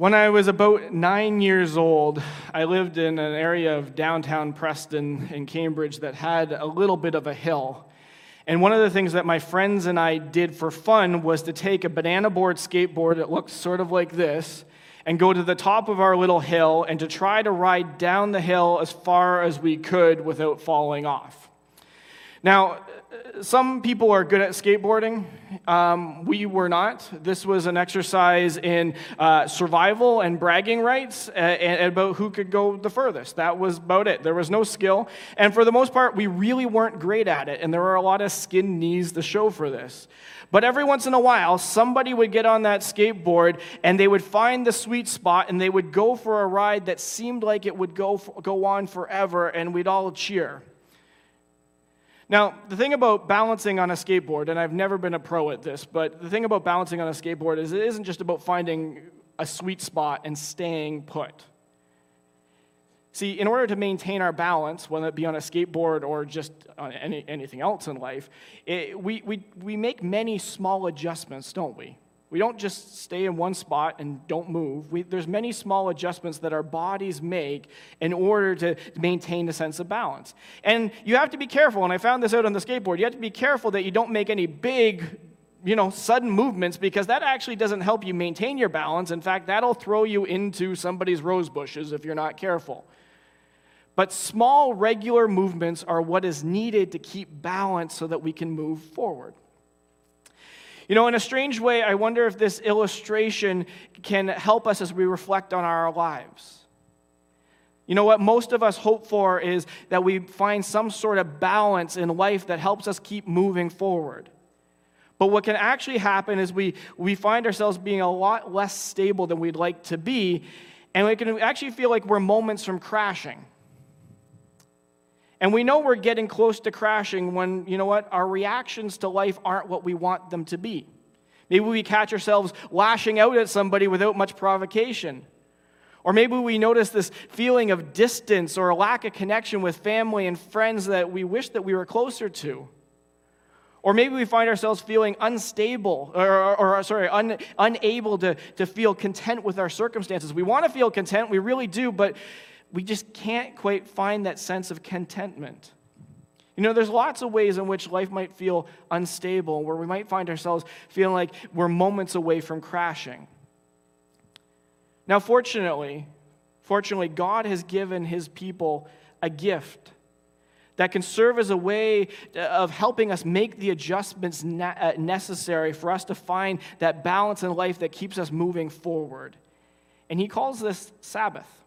When I was about nine years old, I lived in an area of downtown Preston in Cambridge that had a little bit of a hill. And one of the things that my friends and I did for fun was to take a banana board skateboard that looked sort of like this and go to the top of our little hill and to try to ride down the hill as far as we could without falling off. Now, some people are good at skateboarding. Um, we were not. This was an exercise in uh, survival and bragging rights uh, and about who could go the furthest. That was about it. There was no skill. And for the most part, we really weren't great at it. And there were a lot of skin knees to show for this. But every once in a while, somebody would get on that skateboard and they would find the sweet spot and they would go for a ride that seemed like it would go, go on forever and we'd all cheer. Now, the thing about balancing on a skateboard, and I've never been a pro at this, but the thing about balancing on a skateboard is it isn't just about finding a sweet spot and staying put. See, in order to maintain our balance, whether it be on a skateboard or just on any, anything else in life, it, we, we, we make many small adjustments, don't we? We don't just stay in one spot and don't move. We, there's many small adjustments that our bodies make in order to maintain a sense of balance. And you have to be careful, and I found this out on the skateboard. You have to be careful that you don't make any big, you know, sudden movements because that actually doesn't help you maintain your balance. In fact, that'll throw you into somebody's rose bushes if you're not careful. But small, regular movements are what is needed to keep balance so that we can move forward. You know, in a strange way, I wonder if this illustration can help us as we reflect on our lives. You know what most of us hope for is that we find some sort of balance in life that helps us keep moving forward. But what can actually happen is we, we find ourselves being a lot less stable than we'd like to be, and we can actually feel like we're moments from crashing. And we know we're getting close to crashing when, you know what, our reactions to life aren't what we want them to be. Maybe we catch ourselves lashing out at somebody without much provocation. Or maybe we notice this feeling of distance or a lack of connection with family and friends that we wish that we were closer to. Or maybe we find ourselves feeling unstable, or, or, or sorry, un, unable to, to feel content with our circumstances. We want to feel content, we really do, but we just can't quite find that sense of contentment. You know, there's lots of ways in which life might feel unstable, where we might find ourselves feeling like we're moments away from crashing. Now, fortunately, fortunately, God has given his people a gift that can serve as a way of helping us make the adjustments uh, necessary for us to find that balance in life that keeps us moving forward. And he calls this Sabbath.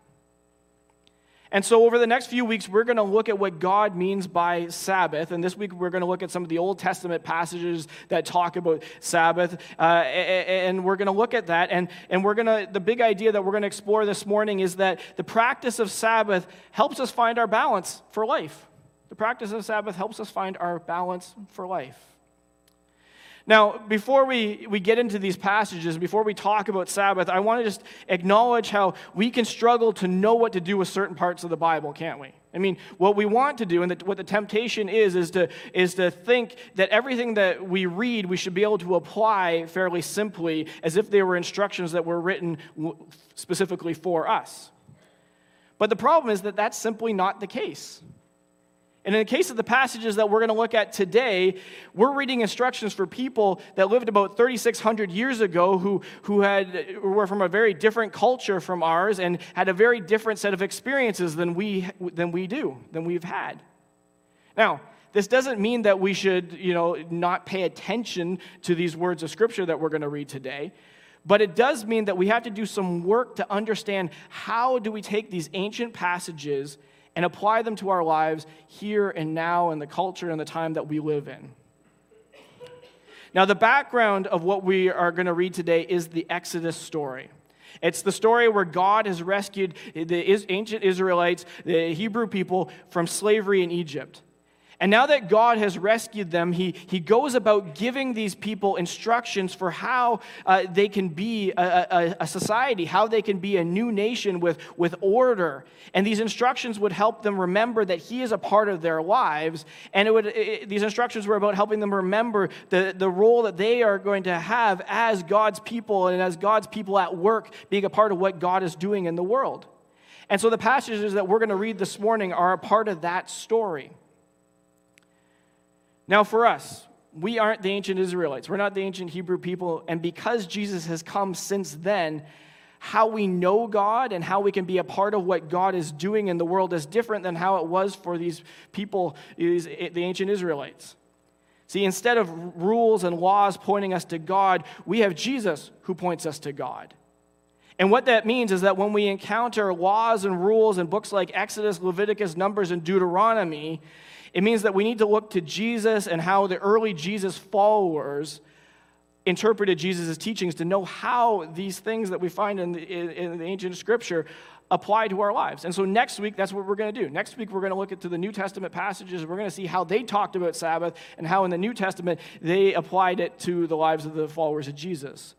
And so, over the next few weeks, we're going to look at what God means by Sabbath. And this week, we're going to look at some of the Old Testament passages that talk about Sabbath. Uh, and we're going to look at that. And, and we're going to, the big idea that we're going to explore this morning is that the practice of Sabbath helps us find our balance for life. The practice of Sabbath helps us find our balance for life. Now, before we, we get into these passages, before we talk about Sabbath, I want to just acknowledge how we can struggle to know what to do with certain parts of the Bible, can't we? I mean, what we want to do and the, what the temptation is, is to, is to think that everything that we read, we should be able to apply fairly simply as if they were instructions that were written specifically for us. But the problem is that that's simply not the case. And in the case of the passages that we're going to look at today, we're reading instructions for people that lived about 3,600 years ago who, who, had, were from a very different culture from ours and had a very different set of experiences than we, than we do, than we've had. Now, this doesn't mean that we should you know, not pay attention to these words of Scripture that we're going to read today. But it does mean that we have to do some work to understand how do we take these ancient passages and apply them to our lives here and now in the culture and the time that we live in. Now, the background of what we are going to read today is the Exodus story. It's the story where God has rescued the ancient Israelites, the Hebrew people, from slavery in Egypt. And now that God has rescued them, he, he goes about giving these people instructions for how uh, they can be a, a, a, society, how they can be a new nation with, with order. And these instructions would help them remember that He is a part of their lives. And it would, it, these instructions were about helping them remember the, the role that they are going to have as God's people and as God's people at work, being a part of what God is doing in the world. And so the passages that we're going to read this morning are a part of that story. Now, for us, we aren't the ancient Israelites. We're not the ancient Hebrew people. And because Jesus has come since then, how we know God and how we can be a part of what God is doing in the world is different than how it was for these people, these, eh, the ancient Israelites. See, instead of rules and laws pointing us to God, we have Jesus who points us to God. And what that means is that when we encounter laws and rules in books like Exodus, Leviticus, Numbers, and Deuteronomy, it means that we need to look to Jesus and how the early Jesus followers interpreted Jesus' teachings to know how these things that we find in the, in, in the ancient scripture apply to our lives. And so next week, that's what we're going to do. Next week, we're going to look into the New Testament passages. We're going to see how they talked about Sabbath and how in the New Testament they applied it to the lives of the followers of Jesus.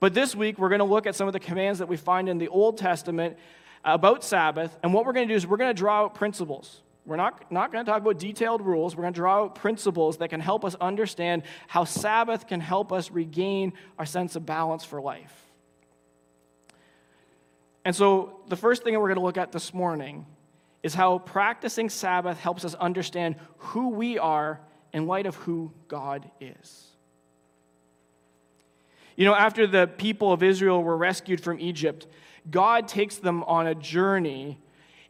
But this week, we're going to look at some of the commands that we find in the Old Testament about Sabbath. And what we're going to do is we're going to draw out principles. We're not, not going to talk about detailed rules. We're going to draw out principles that can help us understand how Sabbath can help us regain our sense of balance for life. And so, the first thing we're going to look at this morning is how practicing Sabbath helps us understand who we are in light of who God is. You know, after the people of Israel were rescued from Egypt, God takes them on a journey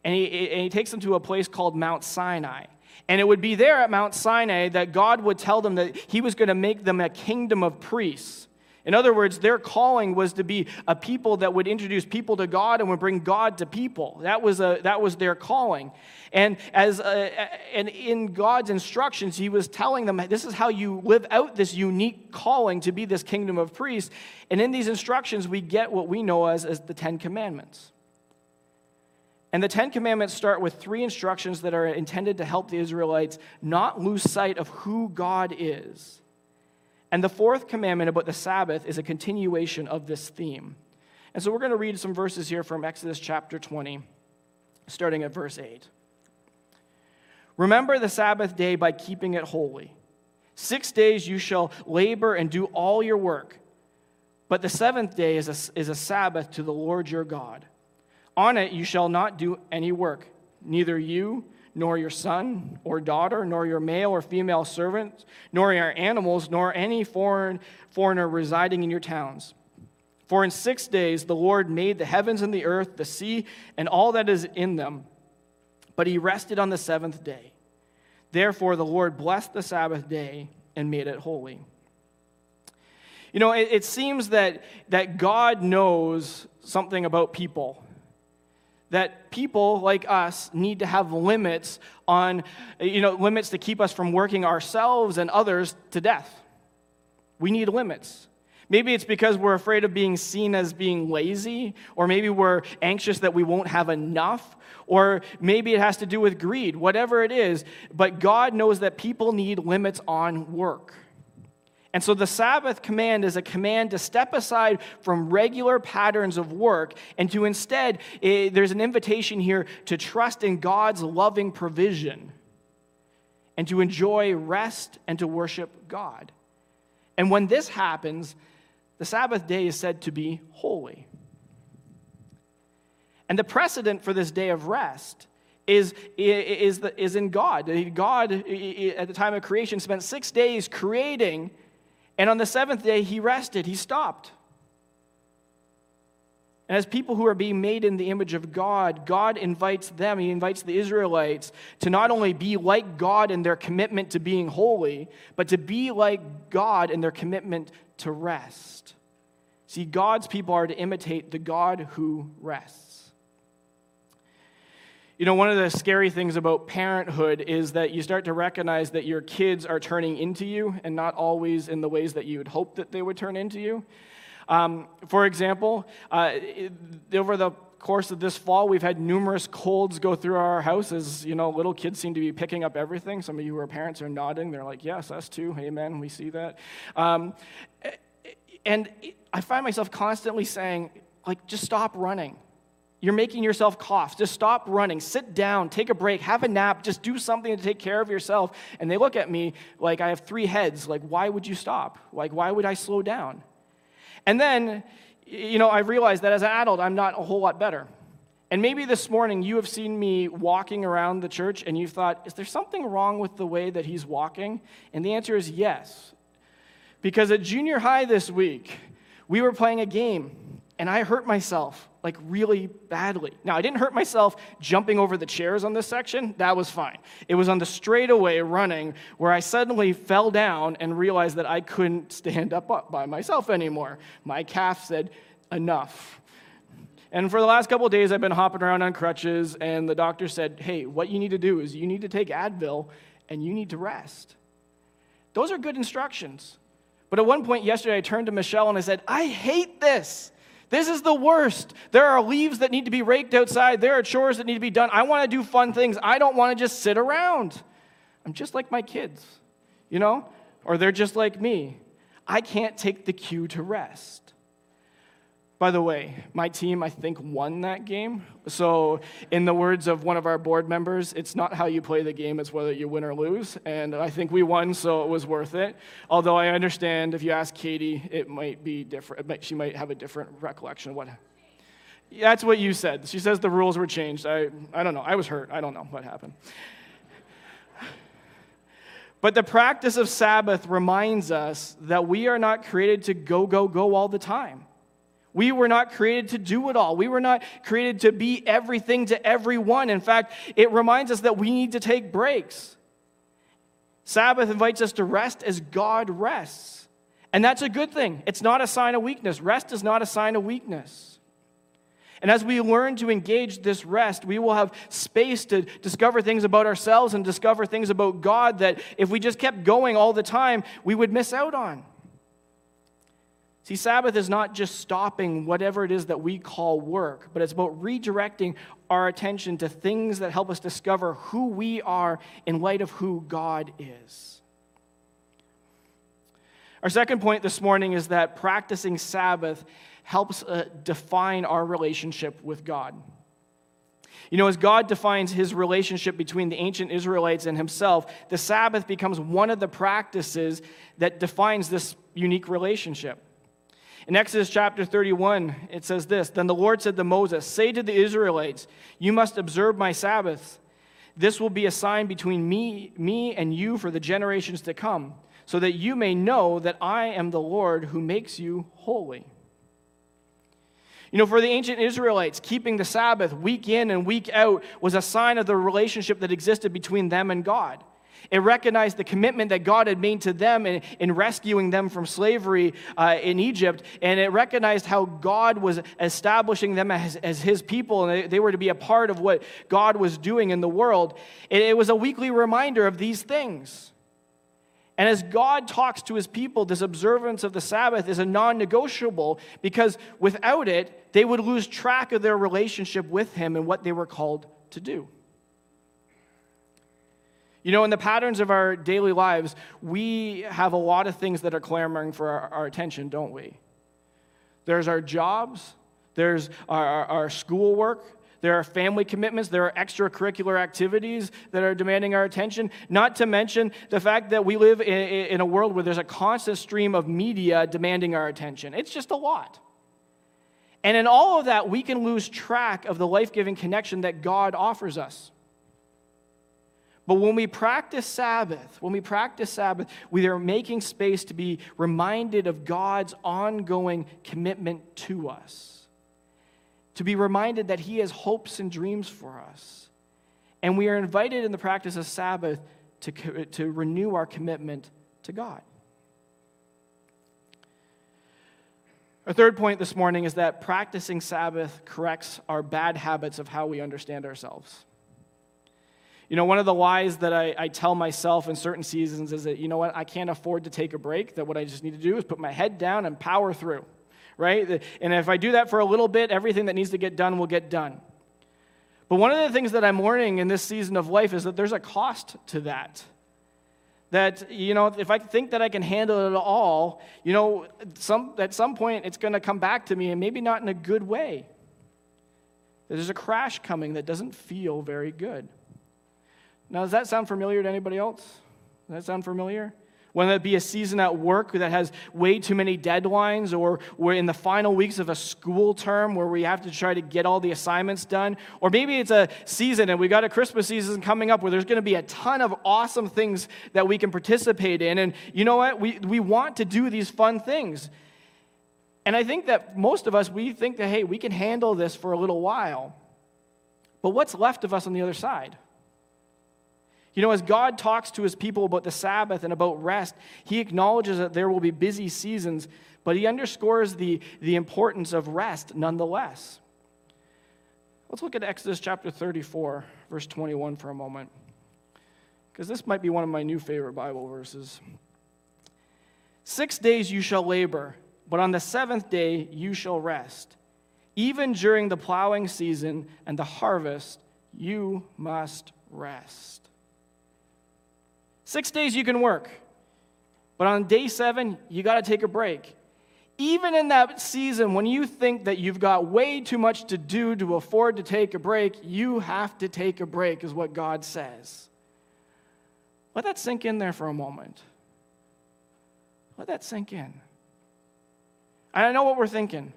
and he, and he takes them to a place called Mount Sinai. And it would be there at Mount Sinai that God would tell them that he was going to make them a kingdom of priests. In other words, their calling was to be a people that would introduce people to God and would bring God to people. That was, a, that was their calling. And, as a, and in God's instructions, He was telling them, this is how you live out this unique calling to be this kingdom of priests. And in these instructions, we get what we know as, as the Ten Commandments. And the Ten Commandments start with three instructions that are intended to help the Israelites not lose sight of who God is. And the fourth commandment about the Sabbath is a continuation of this theme. And so we're going to read some verses here from Exodus chapter 20, starting at verse 8. Remember the Sabbath day by keeping it holy. Six days you shall labor and do all your work, but the seventh day is a, is a Sabbath to the Lord your God. On it you shall not do any work, neither you, nor your son or daughter, nor your male or female servants, nor your animals, nor any foreign, foreigner residing in your towns. For in six days the Lord made the heavens and the earth, the sea, and all that is in them, but he rested on the seventh day. Therefore the Lord blessed the Sabbath day and made it holy. You know, it, it seems that, that God knows something about people that people like us need to have limits on, you know, limits to keep us from working ourselves and others to death. We need limits. Maybe it's because we're afraid of being seen as being lazy, or maybe we're anxious that we won't have enough, or maybe it has to do with greed, whatever it is. But God knows that people need limits on work. And so the Sabbath command is a command to step aside from regular patterns of work and to instead, it, eh, there's an invitation here to trust in God's loving provision and to enjoy rest and to worship God. And when this happens, the Sabbath day is said to be holy. And the precedent for this day of rest is, is, is in God. God, at the time of creation, spent six days creating and on the seventh day, he rested, he stopped. And as people who are being made in the image of God, God invites them, He invites the Israelites to not only be like God in their commitment to being holy, but to be like God in their commitment to rest. See, God's people are to imitate the God who rests. You know, one of the scary things about parenthood is that you start to recognize that your kids are turning into you and not always in the ways that you would hope that they would turn into you. Um, for example, uh, over the course of this fall, we've had numerous colds go through our houses. You know, little kids seem to be picking up everything. Some of you who are parents are nodding. They're like, yes, us too. Amen. We see that. Um, and I find myself constantly saying, like, just stop running. You're making yourself cough. Just stop running. Sit down, take a break, have a nap, just do something to take care of yourself. And they look at me like I have three heads. Like, why would you stop? Like, why would I slow down? And then, you know, I realized that as an adult, I'm not a whole lot better. And maybe this morning you have seen me walking around the church and you've thought, is there something wrong with the way that he's walking? And the answer is yes. Because at junior high this week, we were playing a game and I hurt myself like really badly. Now, I didn't hurt myself jumping over the chairs on this section. That was fine. It was on the straightaway running where I suddenly fell down and realized that I couldn't stand up by myself anymore. My calf said, enough. And for the last couple days, I've been hopping around on crutches, and the doctor said, hey, what you need to do is you need to take Advil and you need to rest. Those are good instructions. But at one point yesterday, I turned to Michelle and I said, I hate this. This is the worst. There are leaves that need to be raked outside. There are chores that need to be done. I want to do fun things. I don't want to just sit around. I'm just like my kids, you know? Or they're just like me. I can't take the cue to rest. By the way, my team, I think, won that game. So, in the words of one of our board members, it's not how you play the game, it's whether you win or lose. And I think we won, so it was worth it. Although I understand if you ask Katie, it might be different. Might, she might have a different recollection of what. That's what you said. She says the rules were changed. I, I don't know. I was hurt. I don't know what happened. But the practice of Sabbath reminds us that we are not created to go, go, go all the time. We were not created to do it all. We were not created to be everything to everyone. In fact, it reminds us that we need to take breaks. Sabbath invites us to rest as God rests. And that's a good thing. It's not a sign of weakness. Rest is not a sign of weakness. And as we learn to engage this rest, we will have space to discover things about ourselves and discover things about God that if we just kept going all the time, we would miss out on. See, Sabbath is not just stopping whatever it is that we call work, but it's about redirecting our attention to things that help us discover who we are in light of who God is. Our second point this morning is that practicing Sabbath helps uh, define our relationship with God. You know, as God defines his relationship between the ancient Israelites and himself, the Sabbath becomes one of the practices that defines this unique relationship. In Exodus chapter 31, it says this Then the Lord said to Moses, Say to the Israelites, You must observe my Sabbaths. This will be a sign between me, me and you for the generations to come, so that you may know that I am the Lord who makes you holy. You know, for the ancient Israelites, keeping the Sabbath week in and week out was a sign of the relationship that existed between them and God. It recognized the commitment that God had made to them in, in rescuing them from slavery uh, in Egypt. And it recognized how God was establishing them as, as his people, and they, were to be a part of what God was doing in the world. It, it was a weekly reminder of these things. And as God talks to his people, this observance of the Sabbath is a non negotiable because without it, they would lose track of their relationship with him and what they were called to do. You know, in the patterns of our daily lives, we have a lot of things that are clamoring for our, our attention, don't we? There's our jobs, there's our, our, our schoolwork, there are family commitments, there are extracurricular activities that are demanding our attention, not to mention the fact that we live in, in a world where there's a constant stream of media demanding our attention. It's just a lot. And in all of that, we can lose track of the life giving connection that God offers us. But when we practice Sabbath, when we practice Sabbath, we are making space to be reminded of God's ongoing commitment to us. To be reminded that He has hopes and dreams for us. And we are invited in the practice of Sabbath to, to renew our commitment to God. Our third point this morning is that practicing Sabbath corrects our bad habits of how we understand ourselves. You know, one of the lies that I, I, tell myself in certain seasons is that, you know what, I can't afford to take a break, that what I just need to do is put my head down and power through, right? And if I do that for a little bit, everything that needs to get done will get done. But one of the things that I'm learning in this season of life is that there's a cost to that. That, you know, if I think that I can handle it all, you know, some, at some point it's going to come back to me and maybe not in a good way. There's a crash coming that doesn't feel very good. Now, does that sound familiar to anybody else? Does that sound familiar? Whether it be a season at work that has way too many deadlines, or we're in the final weeks of a school term where we have to try to get all the assignments done, or maybe it's a season and we've got a Christmas season coming up where there's going to be a ton of awesome things that we can participate in. And you know what? We, we want to do these fun things. And I think that most of us, we think that, hey, we can handle this for a little while. But what's left of us on the other side? You know, as God talks to his people about the Sabbath and about rest, he acknowledges that there will be busy seasons, but he underscores the, the importance of rest nonetheless. Let's look at Exodus chapter 34, verse 21 for a moment, because this might be one of my new favorite Bible verses. Six days you shall labor, but on the seventh day you shall rest. Even during the plowing season and the harvest, you must rest. Six days you can work, but on day seven, you got to take a break. Even in that season, when you think that you've got way too much to do to afford to take a break, you have to take a break, is what God says. Let that sink in there for a moment. Let that sink in. And I know what we're thinking.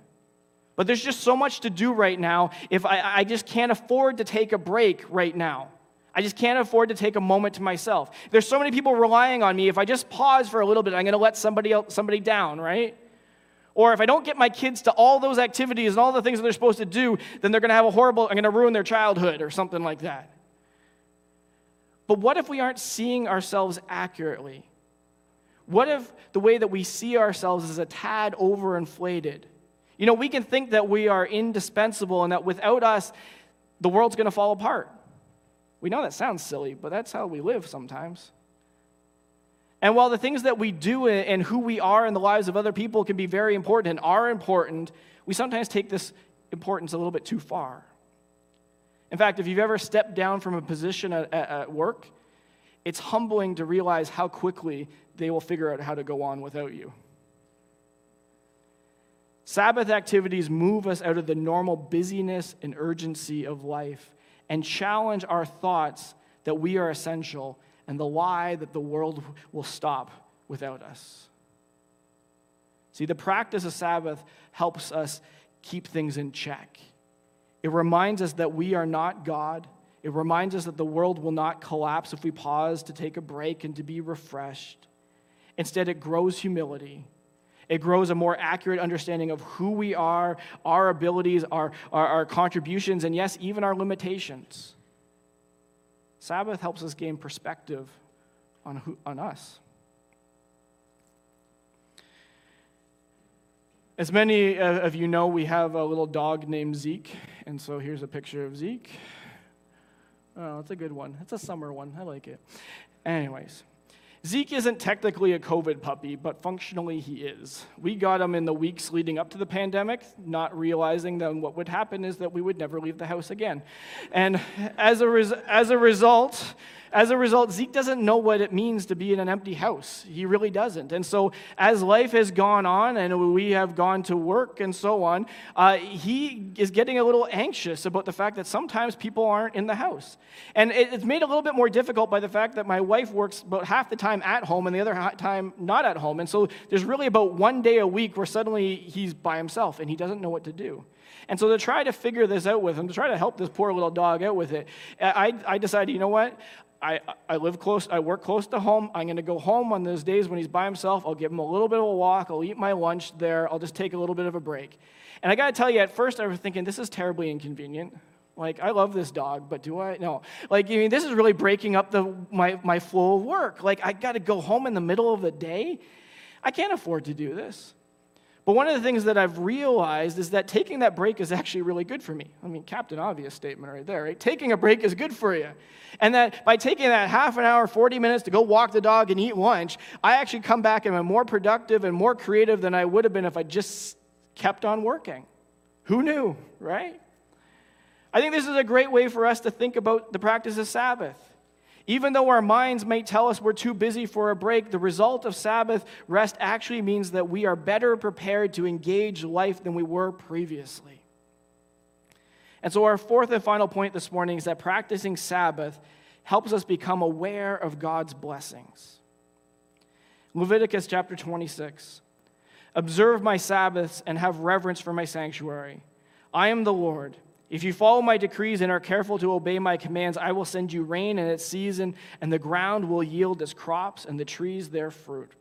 But there's just so much to do right now if I, I just can't afford to take a break right now. I just can't afford to take a moment to myself. There's so many people relying on me. If I just pause for a little bit, I'm going to let somebody else, somebody down, right? Or if I don't get my kids to all those activities and all the things that they're supposed to do, then they're going to have a horrible, I'm going to ruin their childhood or something like that. But what if we aren't seeing ourselves accurately? What if the way that we see ourselves is a tad overinflated? You know, we can think that we are indispensable and that without us, the world's going to fall apart. We know that sounds silly, but that's how we live sometimes. And while the things that we do and who we are in the lives of other people can be very important and are important, we sometimes take this importance a little bit too far. In fact, if you've ever stepped down from a position at, at, work, it's humbling to realize how quickly they will figure out how to go on without you. Sabbath activities move us out of the normal busyness and urgency of life and challenge our thoughts that we are essential and the lie that the world will stop without us. See, the practice of Sabbath helps us keep things in check. It reminds us that we are not God. It reminds us that the world will not collapse if we pause to take a break and to be refreshed. Instead, it grows humility it grows a more accurate understanding of who we are, our abilities, our, our, our contributions, and yes, even our limitations. Sabbath helps us gain perspective on, who, on us. As many of you know, we have a little dog named Zeke, and so here's a picture of Zeke. Oh, it's a good one. It's a summer one. I like it. Anyways, Zeke isn't technically a COVID puppy, but functionally he is. We got him in the weeks leading up to the pandemic, not realizing that what would happen is that we would never leave the house again. And as a, res- as a result, as a result, Zeke doesn't know what it means to be in an empty house. He really doesn't. And so, as life has gone on and we have gone to work and so on, uh, he is getting a little anxious about the fact that sometimes people aren't in the house. And it's made a little bit more difficult by the fact that my wife works about half the time at home and the other time not at home. And so, there's really about one day a week where suddenly he's by himself and he doesn't know what to do. And so, to try to figure this out with him, to try to help this poor little dog out with it, I, I decided, you know what? I, I live close, I work close to home. I'm going to go home on those days when he's by himself. I'll give him a little bit of a walk. I'll eat my lunch there. I'll just take a little bit of a break. And I got to tell you, at first I was thinking, this is terribly inconvenient. Like, I love this dog, but do I? No. Like, I mean, this is really breaking up the, my, my flow of work. Like, I got to go home in the middle of the day. I can't afford to do this. But one of the things that I've realized is that taking that break is actually really good for me. I mean, Captain Obvious statement right there, right? Taking a break is good for you. And that by taking that half an hour, 40 minutes to go walk the dog and eat lunch, I actually come back and I'm more productive and more creative than I would have been if I just kept on working. Who knew, right? I think this is a great way for us to think about the practice of Sabbath. Even though our minds may tell us we're too busy for a break, the result of Sabbath rest actually means that we are better prepared to engage life than we were previously. And so, our fourth and final point this morning is that practicing Sabbath helps us become aware of God's blessings. Leviticus chapter 26 Observe my Sabbaths and have reverence for my sanctuary. I am the Lord. If you follow my decrees and are careful to obey my commands, I will send you rain in its season, and the ground will yield its crops, and the trees their fruit.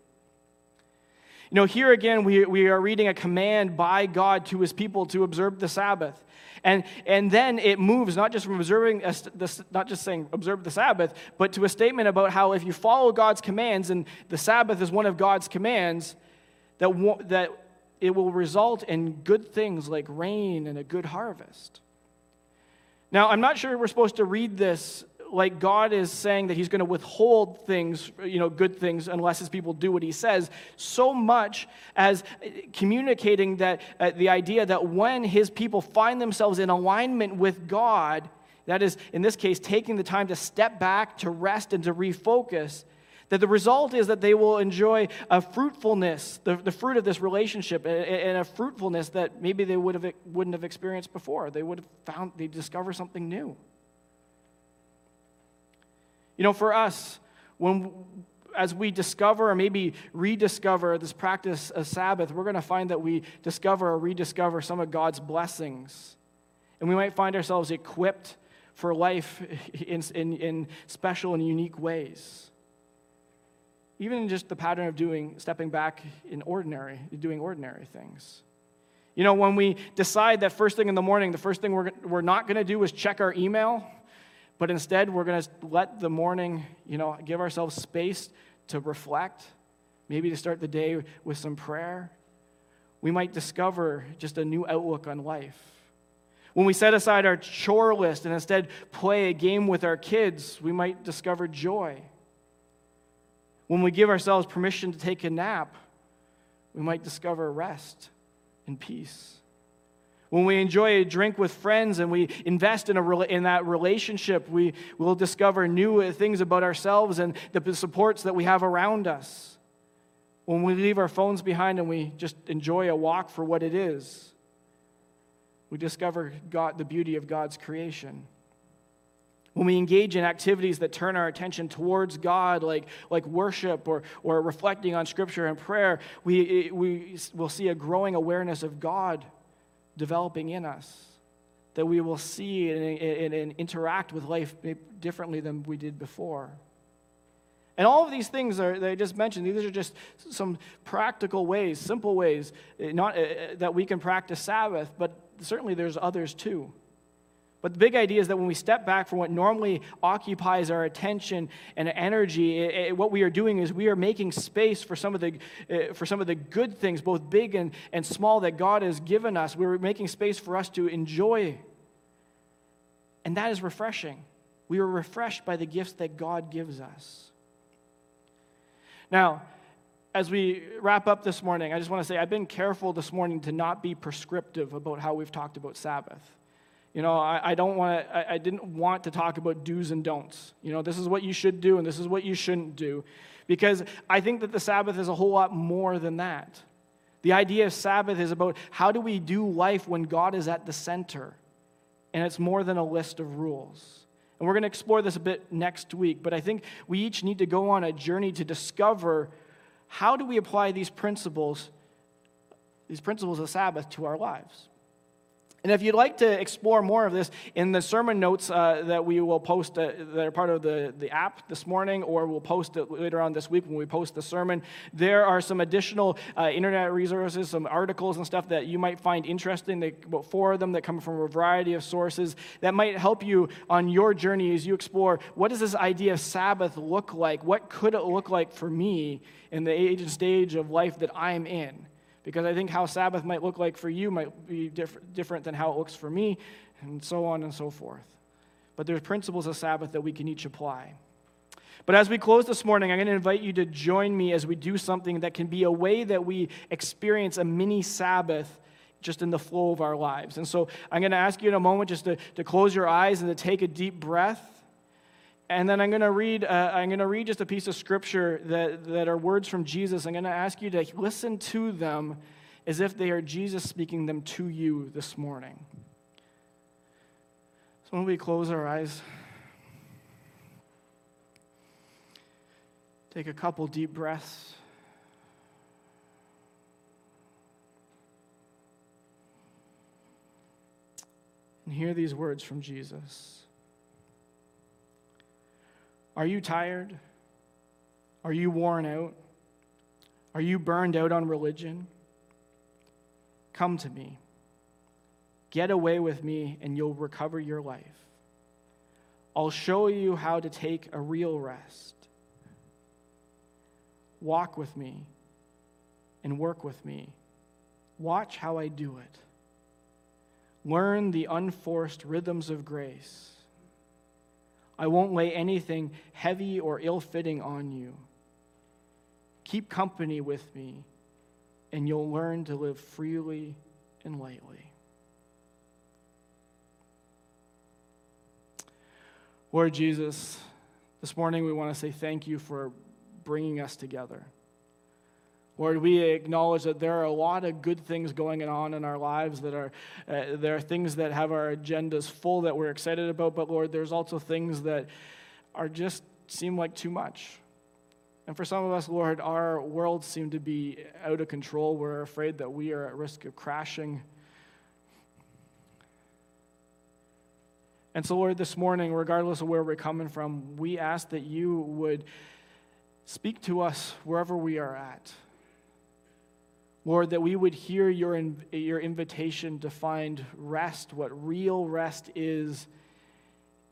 You know, here again, we, we are reading a command by God to his people to observe the Sabbath. And, and then it moves not just from observing, a, the, not just saying observe the Sabbath, but to a statement about how if you follow God's commands, and the Sabbath is one of God's commands, that, that it will result in good things like rain and a good harvest. Now, I'm not sure we're supposed to read this like God is saying that he's going to withhold things, you know, good things, unless his people do what he says, so much as communicating that uh, the idea that when his people find themselves in alignment with God, that is, in this case, taking the time to step back, to rest, and to refocus, that the result is that they will enjoy a fruitfulness, the, the fruit of this relationship, and a fruitfulness that maybe they would have, wouldn't have experienced before. They would have found, they discover something new. You know, for us, when as we discover or maybe rediscover this practice of Sabbath, we're going to find that we discover or rediscover some of God's blessings. And we might find ourselves equipped for life in, in, in special and unique ways even in just the pattern of doing, stepping back in ordinary, doing ordinary things. You know, when we decide that first thing in the morning, the first thing we're, we're not going to do is check our email, but instead we're going to let the morning, you know, give ourselves space to reflect, maybe to start the day with some prayer. We might discover just a new outlook on life. When we set aside our chore list and instead play a game with our kids, we might discover joy. When we give ourselves permission to take a nap, we might discover rest and peace. When we enjoy a drink with friends and we invest in, a, in that relationship, we will discover new things about ourselves and the supports that we have around us. When we leave our phones behind and we just enjoy a walk for what it is, we discover God, the beauty of God's creation. When we engage in activities that turn our attention towards God, like, like worship or, or reflecting on Scripture and prayer, we, we will see a growing awareness of God developing in us. That we will see and, and, and interact with life differently than we did before. And all of these things are, that I just mentioned, these are just some practical ways, simple ways, eh, not, uh, that we can practice Sabbath, but certainly there's others too. But the big idea is that when we step back from what normally occupies our attention and energy, it, it, what we are doing is we are making space for some of the, uh, for some of the good things, both big and, and small, that God has given us. We're making space for us to enjoy. And that is refreshing. We are refreshed by the gifts that God gives us. Now, as we wrap up this morning, I just want to say I've been careful this morning to not be prescriptive about how we've talked about Sabbath. You know, I, I don't want I, I didn't want to talk about do's and don'ts. You know, this is what you should do and this is what you shouldn't do. Because I think that the Sabbath is a whole lot more than that. The idea of Sabbath is about how do we do life when God is at the center? And it's more than a list of rules. And we're going to explore this a bit next week, but I think we each need to go on a journey to discover how do we apply these principles, these principles of Sabbath to our lives. And if you'd like to explore more of this, in the sermon notes uh, that we will post, uh, that are part of the, the app this morning, or we'll post it later on this week when we post the sermon, there are some additional uh, internet resources, some articles and stuff that you might find interesting. They, about four of them that come from a variety of sources that might help you on your journey as you explore what does this idea of Sabbath look like? What could it look like for me in the age and stage of life that I'm in? Because I think how Sabbath might look like for you might be diff- different than how it looks for me, and so on and so forth. But there's principles of Sabbath that we can each apply. But as we close this morning, I'm going to invite you to join me as we do something that can be a way that we experience a mini Sabbath just in the flow of our lives. And so I'm going to ask you in a moment just to, to close your eyes and to take a deep breath. And then I'm going to read. Uh, I'm going to read just a piece of scripture that, that are words from Jesus. I'm going to ask you to listen to them as if they are Jesus speaking them to you this morning. So when we close our eyes, take a couple deep breaths. And hear these words from Jesus. Are you tired? Are you worn out? Are you burned out on religion? Come to me. Get away with me, and you'll recover your life. I'll show you how to take a real rest. Walk with me and work with me. Watch how I do it. Learn the unforced rhythms of grace. I won't lay anything heavy or ill fitting on you. Keep company with me, and you'll learn to live freely and lightly. Lord Jesus, this morning we want to say thank you for bringing us together. Lord, we acknowledge that there are a lot of good things going on in our lives that are, uh, there are things that have our agendas full that we're excited about, but Lord, there's also things that are just seem like too much. And for some of us, Lord, our worlds seem to be out of control. We're afraid that we are at risk of crashing. And so, Lord, this morning, regardless of where we're coming from, we ask that you would speak to us wherever we are at. Lord, that we would hear your, your invitation to find rest, what real rest is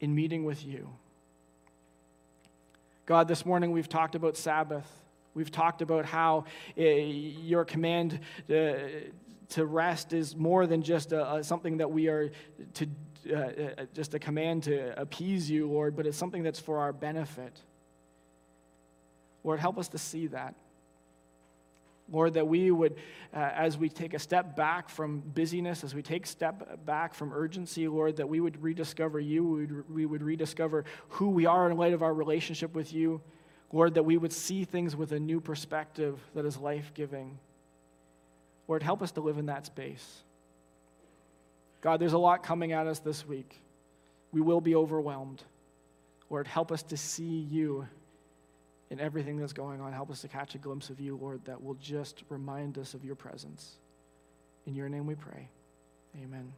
in meeting with you. God, this morning we've talked about Sabbath. We've talked about how uh, your command uh, to rest is more than just a, a, something that we are to, uh, just a command to appease you, Lord, but it's something that's for our benefit. Lord, help us to see that. Lord, that we would, uh, as we take a step back from busyness, as we take a step back from urgency, Lord, that we would rediscover you, we would, we would rediscover who we are in light of our relationship with you. Lord, that we would see things with a new perspective that is life giving. Lord, help us to live in that space. God, there's a lot coming at us this week. We will be overwhelmed. Lord, help us to see you in everything that's going on. Help us to catch a glimpse of you, Lord, that will just remind us of your presence. In your name we pray. Amen.